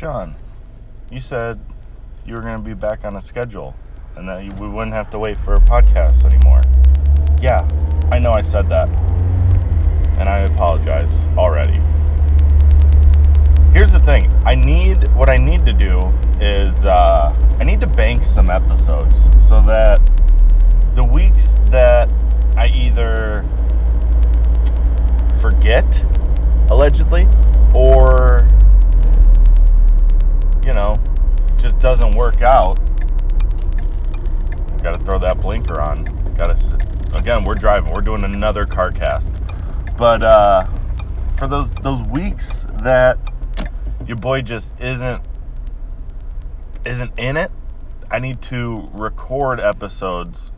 John, you said you were going to be back on a schedule and that we wouldn't have to wait for a podcast anymore. Yeah, I know I said that. And I apologize already. Here's the thing I need, what I need to do is, uh, I need to bank some episodes so that the weeks that I either forget, allegedly, or, you know, just doesn't work out, got to throw that blinker on. Got to, again, we're driving, we're doing another car cast. But uh, for those those weeks that your boy just isn't isn't in it, I need to record episodes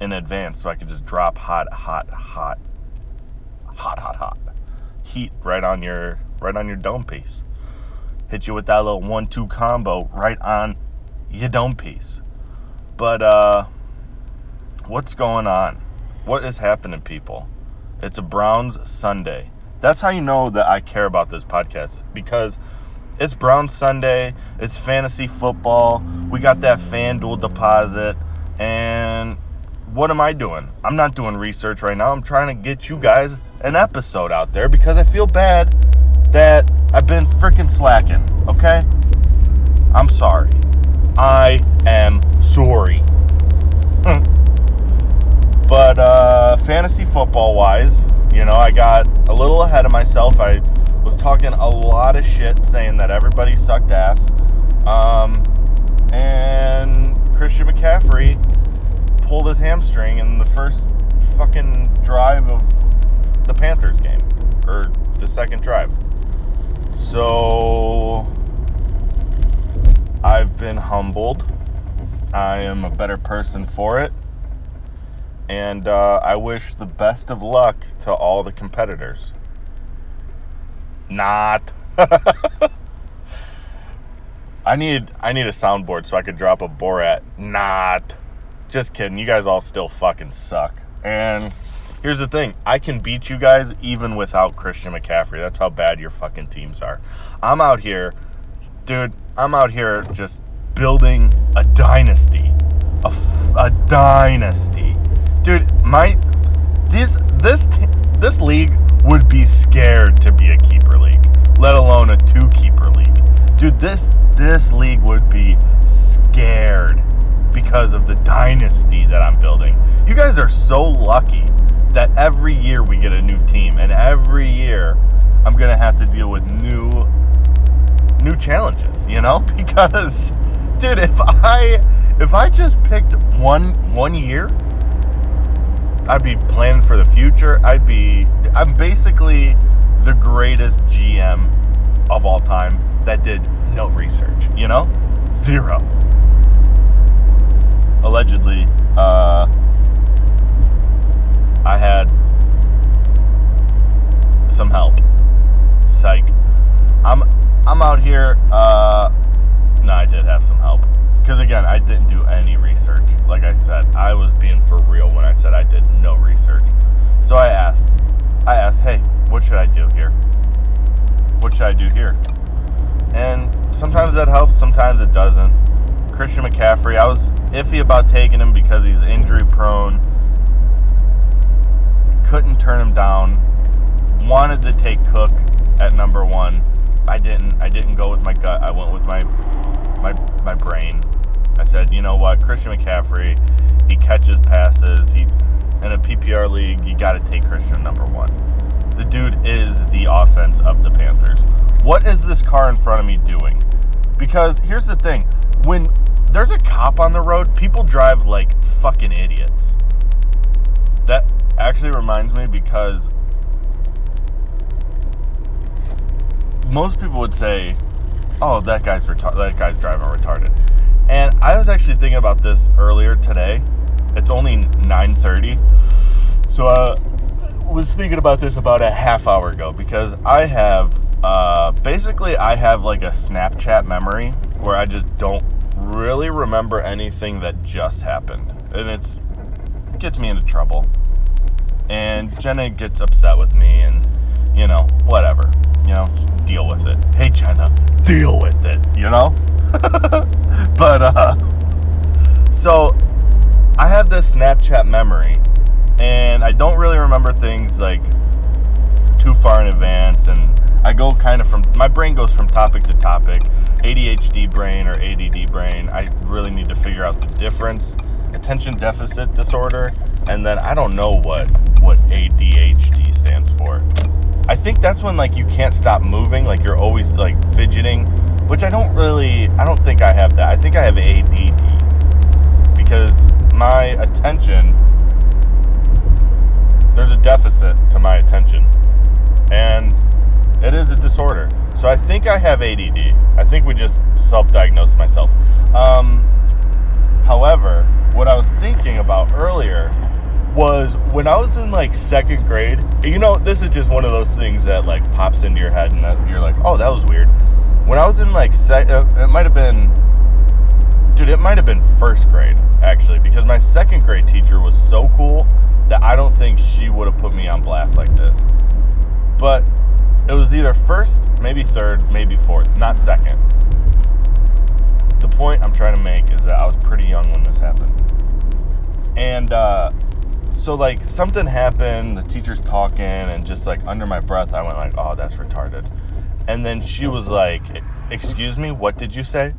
in advance so I can just drop hot, hot, hot, hot, hot, hot heat right on your right on your dome piece. Hit you with that little one-two combo right on your dome piece. But uh, what's going on? What is happening, people? It's a Browns Sunday. That's how you know that I care about this podcast because it's Browns Sunday. It's fantasy football. We got that FanDuel deposit. And what am I doing? I'm not doing research right now. I'm trying to get you guys an episode out there because I feel bad that I've been freaking slacking, okay? I'm sorry. I am sorry. But uh, fantasy football wise, you know, I got a little ahead of myself. I was talking a lot of shit saying that everybody sucked ass. Um, and Christian McCaffrey pulled his hamstring in the first fucking drive of the Panthers game, or the second drive. So I've been humbled. I am a better person for it and uh, I wish the best of luck to all the competitors. Not. I need I need a soundboard so I could drop a Borat. Not. Just kidding. You guys all still fucking suck. And here's the thing: I can beat you guys even without Christian McCaffrey. That's how bad your fucking teams are. I'm out here, dude. I'm out here just building a dynasty, a, a dynasty dude, my this this this league would be scared to be a keeper league, let alone a two keeper league. Dude, this this league would be scared because of the dynasty that I'm building. You guys are so lucky that every year we get a new team and every year I'm to have to deal with new new challenges, you know? Because dude, if I if I just picked one one year I'd be planning for the future. I'd be I'm basically the greatest GM of all time that did no research, you know? Zero. Allegedly, uh, I had some help. Psych. I'm I'm out here uh no, I did have some help. Because again, I didn't do any research. Like I said, I was being for real when I said I did no research. So I asked, I asked, hey, what should I do here? What should I do here? And sometimes that helps, sometimes it doesn't. Christian McCaffrey, I was iffy about taking him because he's injury prone. Couldn't turn him down. Wanted to take Cook at number one. I didn't. I didn't go with my gut. I went with my my my brain. I said, you know what, Christian McCaffrey, he catches passes. He in a PPR league, you got to take Christian number one. The dude is the offense of the Panthers. What is this car in front of me doing? Because here's the thing: when there's a cop on the road, people drive like fucking idiots. That actually reminds me because most people would say, "Oh, that guy's retarded. That guy's driving retarded." And I was actually thinking about this earlier today. It's only 9:30, so I uh, was thinking about this about a half hour ago because I have uh, basically I have like a Snapchat memory where I just don't really remember anything that just happened, and it's it gets me into trouble. And Jenna gets upset with me, and you know whatever, you know deal with it. Hey Jenna. deal with it, you know? but, uh, so I have this Snapchat memory, and I don't really remember things like too far in advance, and I go kind of from my brain goes from topic to topic. ADHD brain or ADD brain. I really need to figure out the difference. Attention deficit disorder, and then I don't know what what ADHD stands for. I think that's when like you can't stop moving, like you're always like fidgeting, which I don't really I don't think I have that. I think I have ADD because my attention there's a deficit to my attention. And it is a disorder. So I think I have ADD. I think we just self-diagnosed myself. Um, however, what I was thinking about earlier was when I was in like second grade. You know, this is just one of those things that like pops into your head, and that you're like, "Oh, that was weird." When I was in like, sec- uh, it might have been, dude, it might have been first grade actually, because my second grade teacher was so cool that I don't think she would have put me on blast like this. But it was either first, maybe third, maybe fourth, not second. The point I'm trying to make is that I was pretty young when this happened. And uh, so, like, something happened, the teacher's talking, and just like under my breath, I went, like, oh, that's retarded. And then she was like, excuse me, what did you say?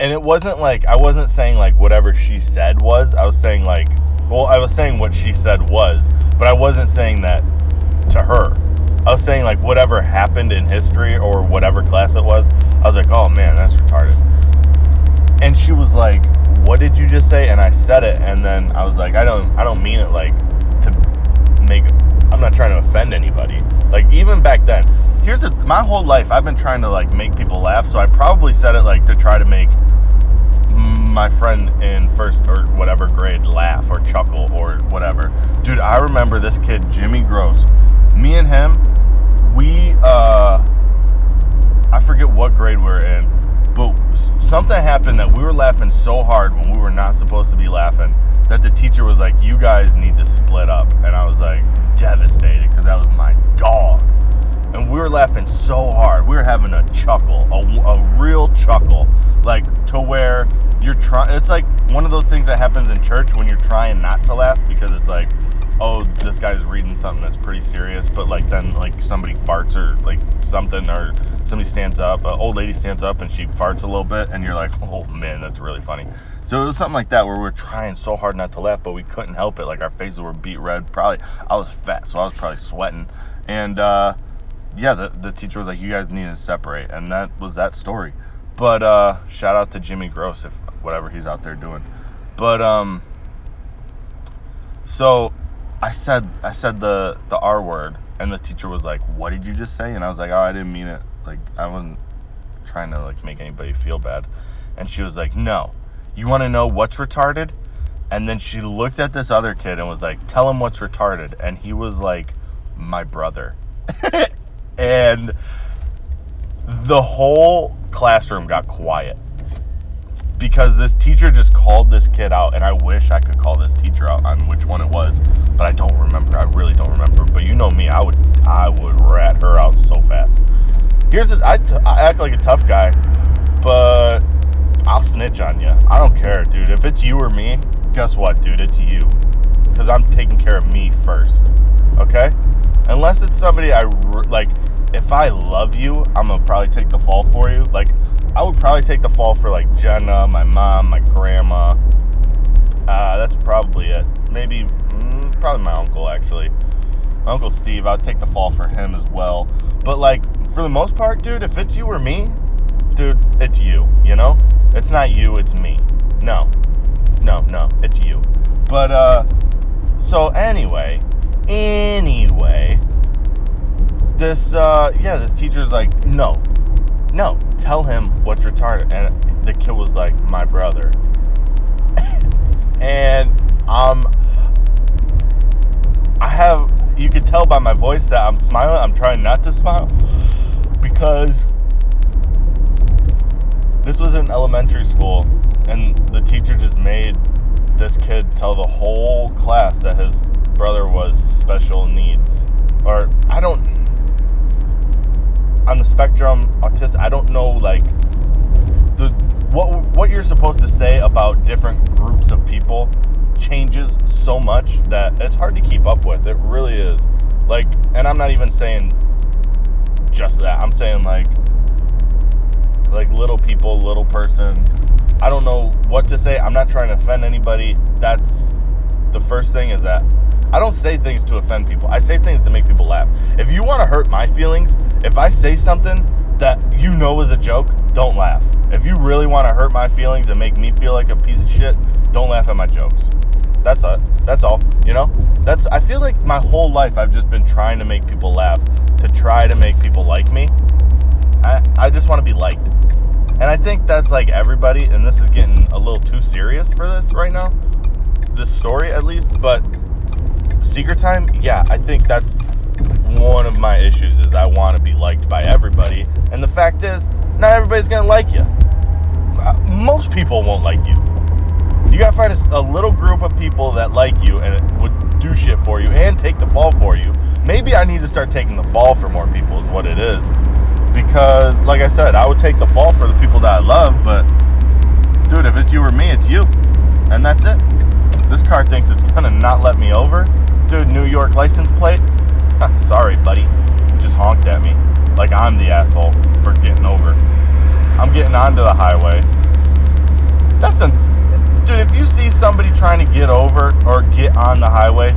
And it wasn't like, I wasn't saying like whatever she said was. I was saying like, well, I was saying what she said was, but I wasn't saying that to her. I was saying like whatever happened in history or whatever class it was. I was like, oh man, that's retarded. And she was like, what did you just say? And I said it, and then I was like, I don't, I don't mean it like to make. I'm not trying to offend anybody. Like even back then, here's a, my whole life I've been trying to like make people laugh. So I probably said it like to try to make my friend in first or whatever grade laugh or chuckle or whatever. Dude, I remember this kid, Jimmy Gross. Me and him, we uh I forget what grade we are in, but something happened that we were laughing so hard when we were not supposed to be laughing that the teacher was like, "You guys need to split up," and I was like devastated because that was my dog, and we were laughing so hard, we were having a chuckle, a, a real chuckle, like to where you're trying. It's like one of those things that happens in church when you're trying not to laugh because it's like, oh, this guy's reading something that's pretty serious, but like then like somebody farts or like something or somebody stands up, an old lady stands up and she farts a little bit, and you're like, oh man, that's really funny. So it was something like that where we are trying so hard not to laugh, but we couldn't help it. Like our faces were beet red. Probably I was fat, so I was probably sweating, and uh, yeah, the the teacher was like, you guys need to separate, and that was that story. But uh, shout out to Jimmy Gross if whatever he's out there doing. But um, so I said I said the the R word, and the teacher was like, "What did you just say?" And I was like, "Oh, I didn't mean it. Like I wasn't trying to like make anybody feel bad." And she was like, "No, you want to know what's retarded?" And then she looked at this other kid and was like, "Tell him what's retarded." And he was like, "My brother." and the whole classroom got quiet because this teacher just called this kid out, and I wish I could call this teacher out on which one it was, but I don't remember. I really don't remember. But you know me, I would I would rat her out so fast. Here's I act like a tough guy, but I'll snitch on you. I don't care, dude. If it's you or me, guess what, dude? It's you, because I'm taking care of me first. Okay? Unless it's somebody I like. If I love you, I'm gonna probably take the fall for you. Like I would probably take the fall for like Jenna, my mom, my grandma. Uh, that's probably it. Maybe, mm, probably my uncle actually. My uncle Steve, I'd take the fall for him as well. But like, for the most part, dude, if it's you or me, dude, it's you. You know, it's not you, it's me. No, no, no, it's you. But uh, so anyway, anyway, this uh, yeah, this teacher's like, no, no, tell him what's retarded. And the kid was like, my brother. and um, I have, you can tell by my voice that I'm smiling. I'm trying not to smile because this was in elementary school and the teacher just made this kid tell the whole class that his brother was special needs or I don't on the spectrum, autistic. I don't know like the what what you're supposed to say about different groups of people changes so much that it's hard to keep up with. It really is. Like, and I'm not even saying just that. I'm saying like like little people, little person. I don't know what to say. I'm not trying to offend anybody. That's the first thing is that I don't say things to offend people. I say things to make people laugh. If you want to hurt my feelings, if I say something that you know is a joke, don't laugh. If you really want to hurt my feelings and make me feel like a piece of shit, don't laugh at my jokes. That's it. That's all. You know? That's I feel like my whole life I've just been trying to make people laugh, to try to make people like me. I, I just want to be liked. And I think that's like everybody, and this is getting a little too serious for this right now. This story at least, but secret time, yeah, I think that's one of my issues is I want to be liked by everybody. And the fact is, not everybody's gonna like you. Uh, most people won't like you. You gotta find a, a little group of people that like you and would do shit for you and take the fall for you. Maybe I need to start taking the fall for more people, is what it is. Because, like I said, I would take the fall for the people that I love, but dude, if it's you or me, it's you. And that's it. This car thinks it's gonna not let me over. Dude, New York license plate. Sorry, buddy. Just honked at me. Like I'm the asshole for getting over. I'm getting onto the highway. That's a dude, if you see somebody trying to get over or get on the highway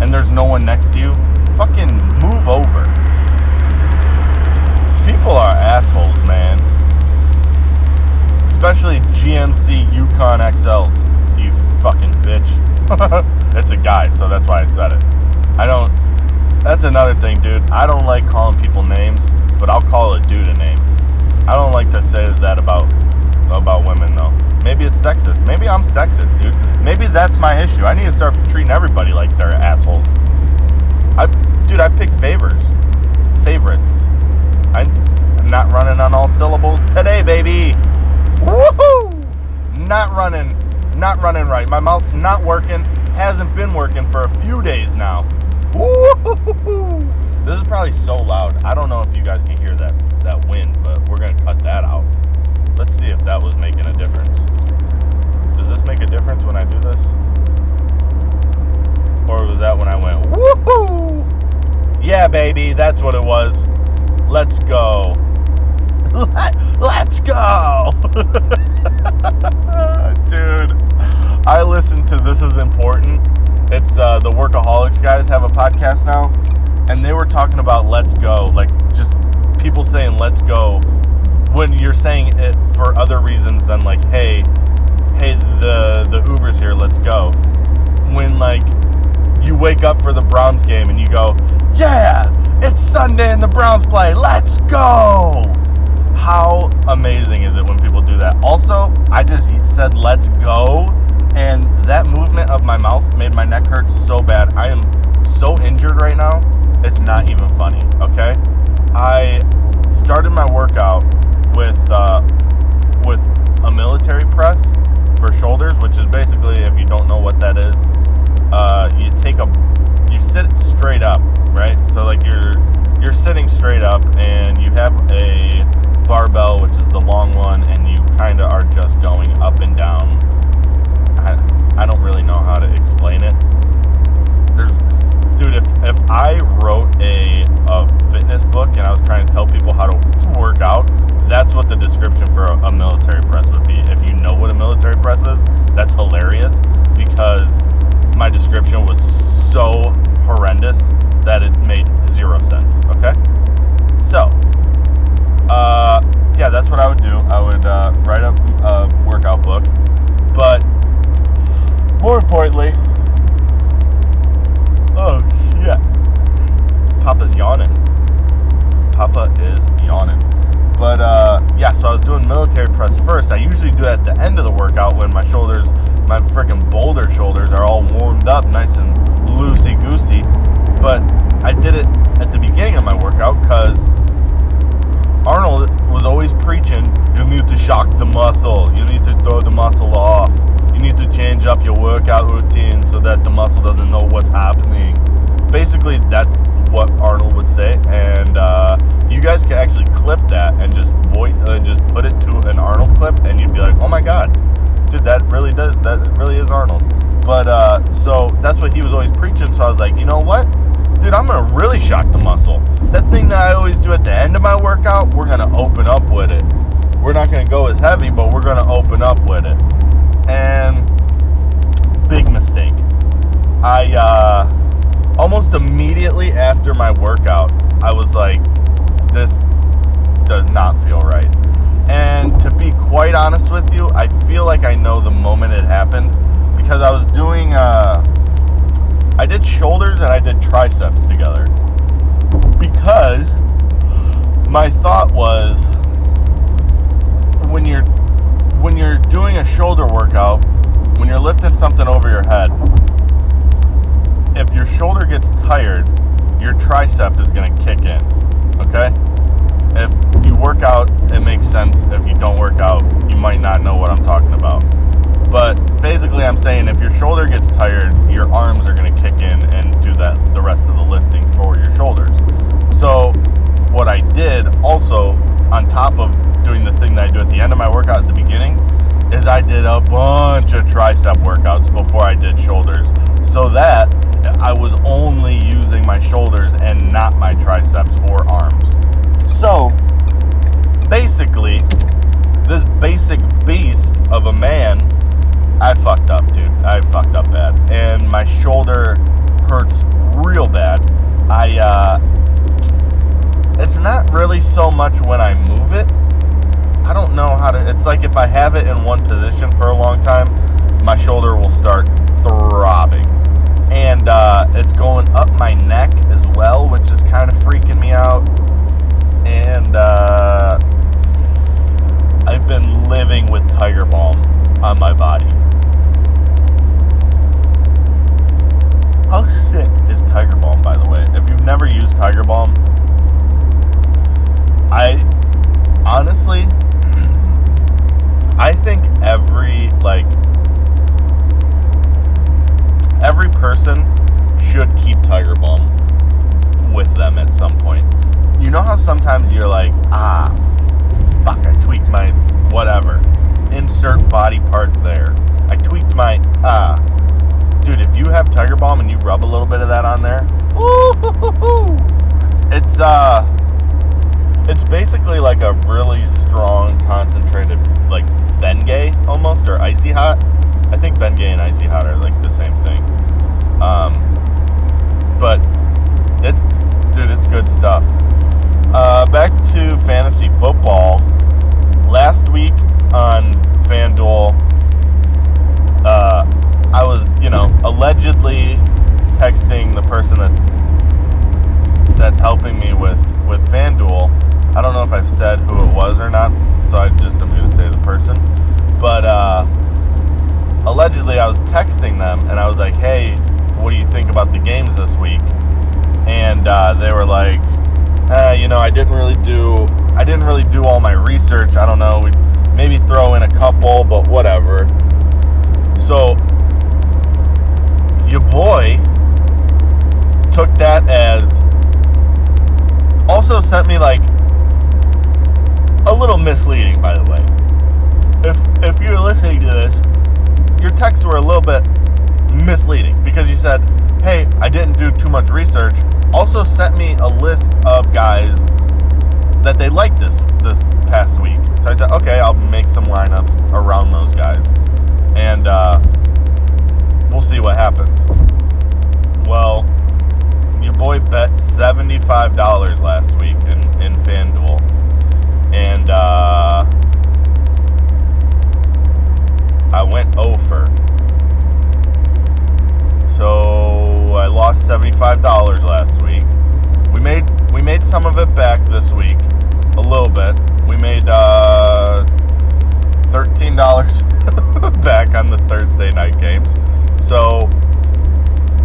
and there's no one next to you, fucking move over. People are assholes, man. Especially GMC Yukon XLs. You fucking bitch. it's a guy, so that's why I said it. I don't. That's another thing, dude. I don't like calling people names, but I'll call a dude a name. I don't like to say that about about women though. Maybe it's sexist. Maybe I'm sexist, dude. Maybe that's my issue. I need to start treating everybody like they're assholes. I, dude, I pick favors, favorites. I, I'm not running on all syllables today, baby. Woohoo! Not running, not running right. My mouth's not working. Hasn't been working for a few days now. This is probably so loud. I don't know if you guys can hear that that wind, but we're gonna cut that out. Let's see if that was making a difference. Does this make a difference when I do this? Or was that when I went, woohoo? Yeah, baby, that's what it was. Let's go. Let's go! Dude, I listened to This Is Important. It's uh, the Workaholics guys have a podcast now, and they were talking about let's go, like just people saying let's go when you're saying it for other reasons than like, hey, hey, the the Uber's here, let's go. When like you wake up for the Browns game and you go, yeah, it's Sunday and the Browns play, let's go. How amazing is it when people do that? Also, I just said let's go, and that movement of my mouth made my neck hurt so bad. I am so injured right now. It's not even funny, okay? I started my workout with uh, with a military press for shoulders, which is basically, if you don't know what that is, uh, you take a you sit straight up, right? So like you're you're sitting straight up, and you have a barbell, which is the long one, and you kind of are just going up and down. I, I don't really know how to explain it. There's, dude, if if I wrote a a fitness book and I was trying to tell people how to work out, that's what the description for a, a, military press would be. If you know what a military press is, that's hilarious because my description was so horrendous that it made zero sense. Okay, so uh, yeah, that's what I would do. I would uh, write a, a workout book, muscle doesn't know what's happening. Basically, that's what Arnold would say, and uh, you guys can actually clip that and just voice and just put it to an Arnold clip, and you'd be like, oh my god, dude, that really does that really is Arnold. But uh, so that's what he was always preaching. So I was like, you know what, dude, I'm gonna really shock the muscle. That thing that I always do at the end of my workout, we're gonna open up with it. We're not gonna go as heavy, but we're gonna open up with it. And big mistake. I uh, almost immediately after my workout, I was like, this does not feel right. And to be quite honest with you, I feel like I know the moment it happened because I was doing, uh, I did shoulders and I did triceps together. Because my thought was when you're when you're doing a shoulder workout, when you're lifting something over your head, if your shoulder gets tired, your tricep is going to kick in. Okay? If you work out, it makes sense. If you don't work out, you might not know what I'm talking about. But basically, I'm saying if your shoulder gets tired, your arms are going to kick in and do that the rest of the lifting for your shoulders. So, what I did also, on top of doing the thing that I do at the end of my workout at the beginning, is I did a bunch of tricep workouts before I did shoulders so that I was only using my shoulders and not my triceps or arms. So basically, this basic beast of a man, I fucked up, dude. I fucked up bad. And my shoulder hurts real bad. I, uh, it's not really so much when I move it. I don't know how to, it's like if I have it in one position for a long time, my shoulder will start throbbing and uh, it's going up my neck as well, which is kind of freaking me out. And uh, I've been living with Tiger Balm on my body. How sick is Tiger Balm, by the way? If you've never used Tiger Balm, I honestly, I think every like every person should keep Tiger Balm with them at some point. You know how sometimes you're like, ah, fuck, I tweaked my whatever. Insert body part there. I tweaked my ah. Dude, if you have Tiger Balm and you rub a little bit of that on there, ooh, it's uh it's basically like a really strong concentrated like Bengay almost or icy hot. I think Bengay and icy hot are like the same thing. Um, but it's dude, it's good stuff. Uh, back to fantasy football. Last week on FanDuel, uh, I was, you know, allegedly texting the person that's that's helping me with with FanDuel. I don't know if I've said who it was or not, so I just am going to say the person. But uh, allegedly, I was texting them and I was like, "Hey, what do you think about the games this week?" And uh, they were like, eh, "You know, I didn't really do I didn't really do all my research. I don't know. We maybe throw in a couple, but whatever." So your boy took that as also sent me like a little misleading by the way if if you're listening to this your texts were a little bit misleading because you said hey i didn't do too much research also sent me a list of guys that they liked this this past week so i said okay i'll make some lineups around those guys and uh, we'll see what happens well your boy bet $75 last week in, in FanDuel. And uh, I went over. So I lost $75 last week. We made we made some of it back this week, a little bit. We made uh, $13 back on the Thursday night games. So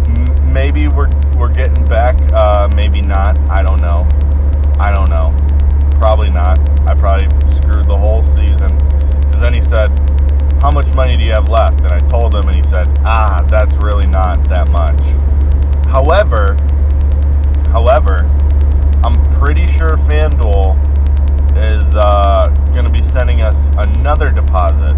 m- maybe we're we're getting back. Uh, maybe not. I don't know. I don't know. Probably not. I probably screwed the whole season. Because then he said, how much money do you have left? And I told him, and he said, ah, that's really not that much. However, however, I'm pretty sure FanDuel is uh, going to be sending us another deposit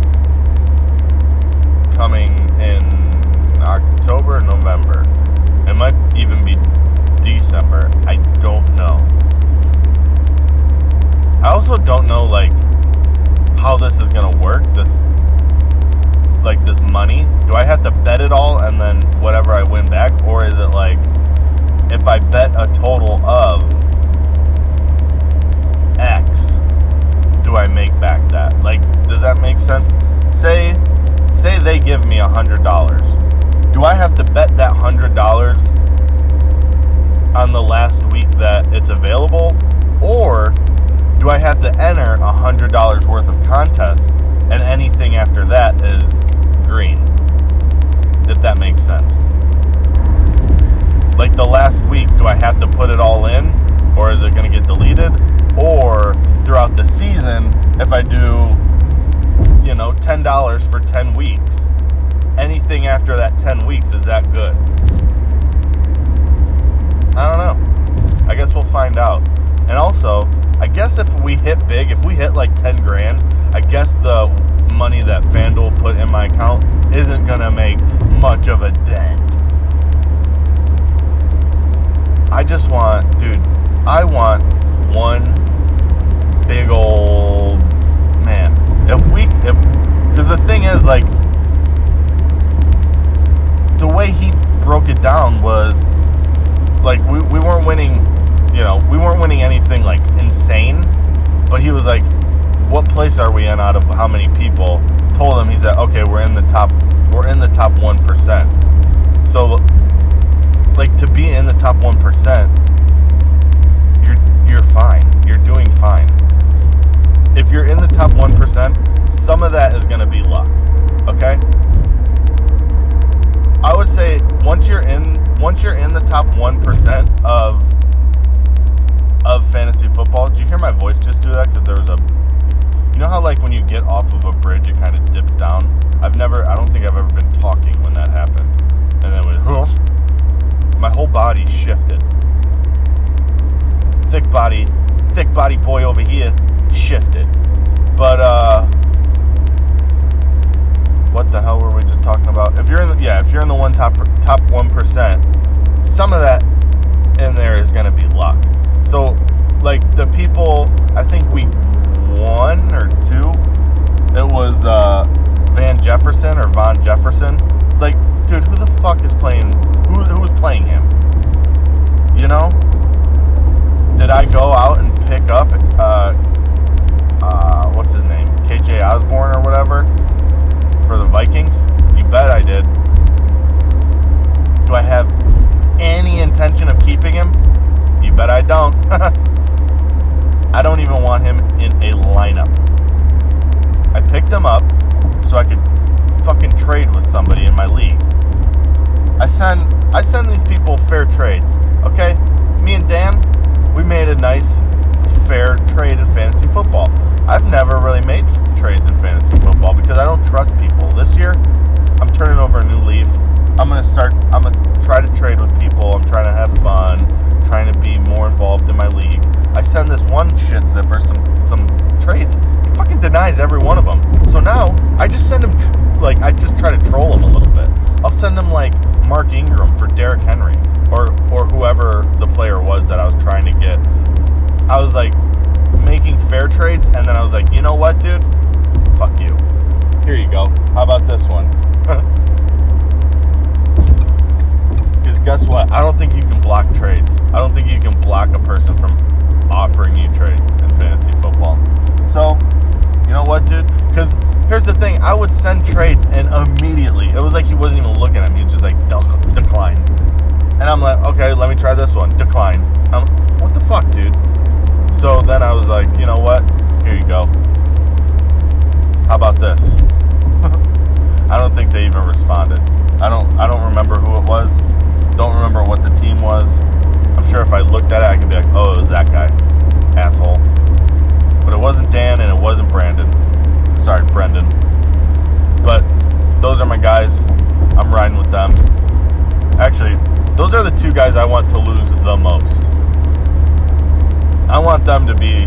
$10 for 10 weeks. Anything after that 10 weeks is that good? I don't know. I guess we'll find out. And also, I guess if we hit big, if we hit like 10 grand, I guess the money that FanDuel put in my account isn't going to make much of a dent. I just want, dude, I want one big old man. If we if because the thing is, like, the way he broke it down was like we, we weren't winning you know we weren't winning anything like insane. But he was like what place are we in out of how many people? Told him he said okay we're in the top we're in the top 1% so like to be in the top 1% you're you're fine. You're doing fine. If you're in the top 1% some of that is going to be luck okay I would say once you're in once you're in the top one percent of of fantasy football, did you hear my voice just do that? Because there was a, you know how like when you get off of a bridge, it kind of dips down. I've never, I don't think I've ever been talking when that happened, and then it went, my whole body shifted. Thick body, thick body boy over here shifted, but uh what the hell were we just talking about? If you're in, the, yeah, if you're in the one top top one percent, some of that in there is going to be luck. So, like the people, I think week one or two, it was uh, Van Jefferson or Von Jefferson. It's like, dude, who the fuck is playing? Who who's playing him? You know? Did I go out and pick up uh, uh, what's his name, KJ Osborn or whatever? Vikings? You bet I did. Do I have any intention of keeping him? You bet I don't. I don't even want him in a lineup. I picked him up so I could fucking trade with somebody in my league. I send I send these people fair trades. Okay? Me and Dan, we made a nice fair trade in fantasy football. I've never really made trades in fantasy football because I don't trust people. This year, I'm turning over a new leaf. I'm gonna start. I'm gonna try to trade with people. I'm trying to have fun, trying to be more involved in my league. I send this one shit zipper some some trades. He fucking denies every one of them. So now I just send him tr- like I just try to troll him a little bit. I'll send him like Mark Ingram for Derrick Henry or or whoever the player was that I was trying to get. I was like making fair trades, and then I was like, you know what, dude? Fuck you. Here you go. How about this one? Because guess what? I don't think you can block trades. I don't think you can block a person from offering you trades in fantasy football. So, you know what, dude? Because here's the thing I would send trades, and immediately, it was like he wasn't even looking at me. He was just like, decline. And I'm like, okay, let me try this one. Decline. I'm, what the fuck, dude? So then I was like, you know what? Here you go. How about this? I don't think they even responded. I don't I don't remember who it was. Don't remember what the team was. I'm sure if I looked at it I could be like, "Oh, it was that guy." Asshole. But it wasn't Dan and it wasn't Brandon. Sorry, Brendan. But those are my guys. I'm riding with them. Actually, those are the two guys I want to lose the most. I want them to be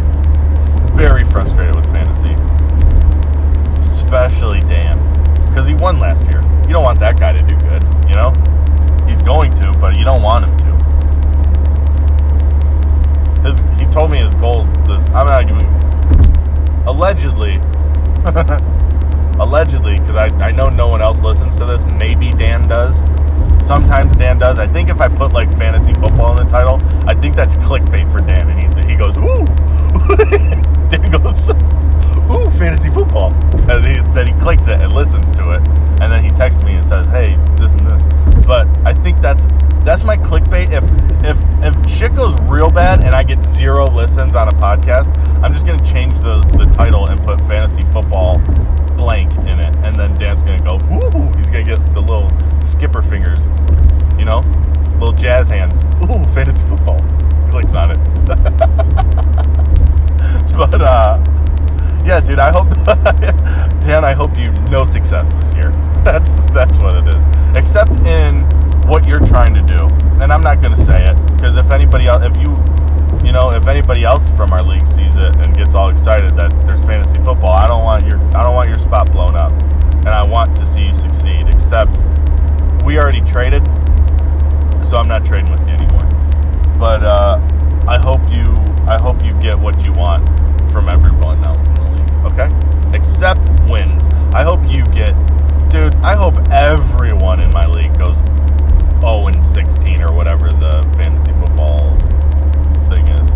very frustrated with fantasy, especially Dan, because he won last year. You don't want that guy to do good, you know? He's going to, but you don't want him to. His, he told me his goal was I'm not even allegedly, allegedly, because I, I know no one else listens to this. Maybe Dan does. Sometimes Dan does. I think if I put like fantasy football in the title, I think that's clickbait for Dan, and he's he goes ooh. Dan goes ooh fantasy football, and he, then he clicks it and listens to it, and then he texts me and says, hey, this and this. But I think that's that's my clickbait. If if if shit goes real bad and I get zero listens on a podcast, I'm just gonna change the the title and put fantasy football blank in it, and then Dan's gonna go ooh. He's gonna get the little skipper fingers, you know, little jazz hands. Ooh, fantasy football. Clicks on it. but uh, yeah, dude. I hope Dan. I hope you no success this year. That's that's what it is. Except in what you're trying to do. And I'm not going to say it because if anybody else, if you, you know, if anybody else from our league sees it and gets all excited that there's fantasy football, I don't want your, I don't want your spot blown up, and I want to see you succeed. Except we already traded, so I'm not trading with you anymore. But uh, I hope you, I hope you get what you want from everyone else. Okay, except wins. I hope you get, dude. I hope everyone in my league goes 0 and 16 or whatever the fantasy football thing is.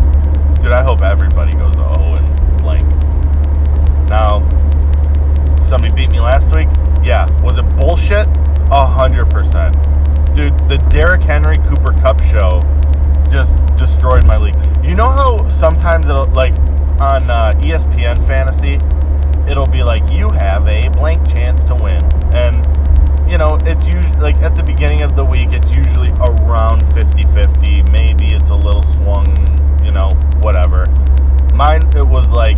Dude, I hope everybody goes 0 and blank. Now, somebody beat me last week. Yeah, was it bullshit? A hundred percent. Dude, the Derrick Henry Cooper Kupp show just destroyed my league. You know how sometimes it'll like on uh, ESPN Fantasy, it'll be like you have a blank chance to win, and you know, it's usually like at the beginning of the week, it's usually around 50 50. Maybe it's a little swung, you know, whatever. Mine, it was like,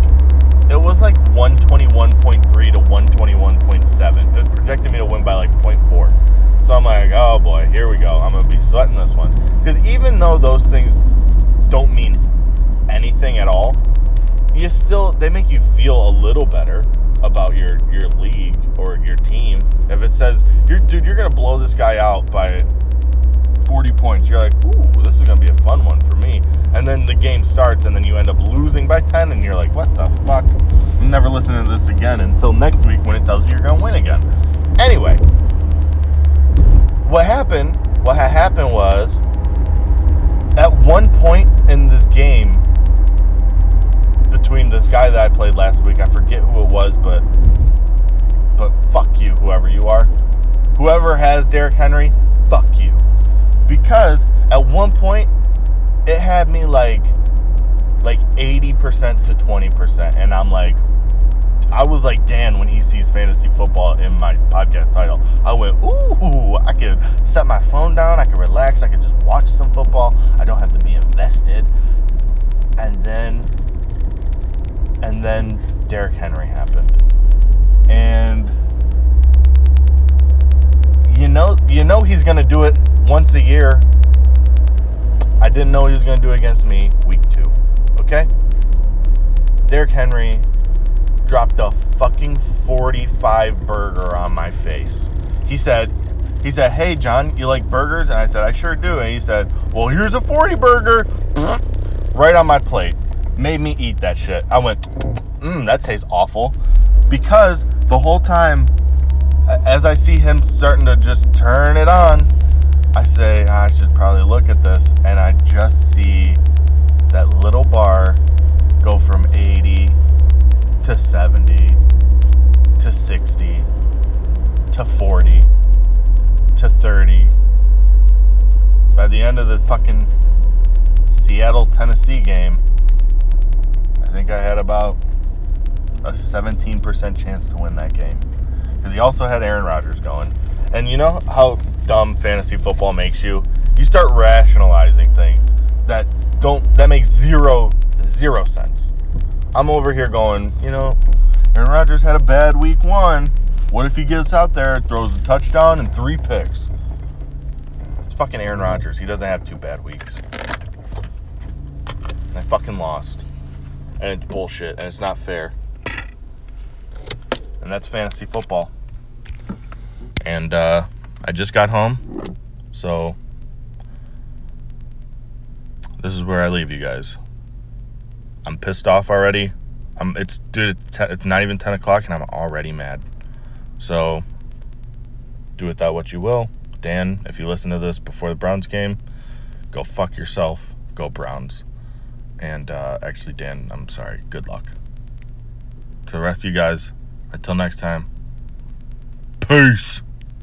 it was like 121.3 to 121.7. It projected me to win by like 0.4. So I'm like, oh boy, here we go. I'm to be sweating this one. Because even though those things don't mean anything at all, you still, they make you feel a little better about your your league or your team. If it says, you're, dude, you're gonna blow this guy out by 40 points, you're like, ooh, this is gonna be a fun one for me. And then the game starts, and then you end up losing by 10, and you're like, what the fuck? I'm never listening to this again until next week when it tells you you're gonna win again. Anyway, what happened? What happened was, at one point in this game, between this guy that I played last week. I forget who it was, but but fuck you, whoever you are. Whoever has Derrick Henry, fuck you. Because at one point it had me like like 80% to 20% and I'm like I was like Dan when he sees fantasy football in my podcast title. I went, ooh, I could set my phone down, I could relax, I could just watch some football. I don't have to be invested. And then and then Derrick Henry happened. And you know you know he's gonna do it once a year. I didn't know he was gonna do it against me week two. Okay? Derrick Henry dropped a fucking 45 burger on my face. He said, he said, "Hey John, you like burgers?" And I said, "I sure do." And he said, "Well, here's a 40 burger." Right on my plate made me eat that shit. I went, mmm, that tastes awful. Because the whole time, as I see him starting to just turn it on, I say, ah, I should probably look at this. And I just see that little bar go from 80 to 70 to 60 to 40 to 30. By the end of the fucking Seattle Tennessee game, think I had about a 17% chance to win that game. Because he also had Aaron Rodgers going. And you know how dumb fantasy football makes you? You start rationalizing things that don't that makes zero zero sense. I'm over here going, you know, Aaron Rodgers had a bad week one. What if he gets out there, throws a touchdown and three picks? It's fucking Aaron Rodgers. He doesn't have two bad weeks. I fucking lost and it's bullshit and it's not fair. And that's fantasy football. And uh, I just got home, so this is where I leave you guys. I'm pissed off already. I'm it's dude. It's, te- it's not even ten o'clock, and I'm already mad. So do with that what you will. Dan, if you listen to this before the Browns game, go fuck yourself. Go Browns. And uh, actually, Dan, I'm sorry. Good luck. To the rest of you guys, until next time, peace.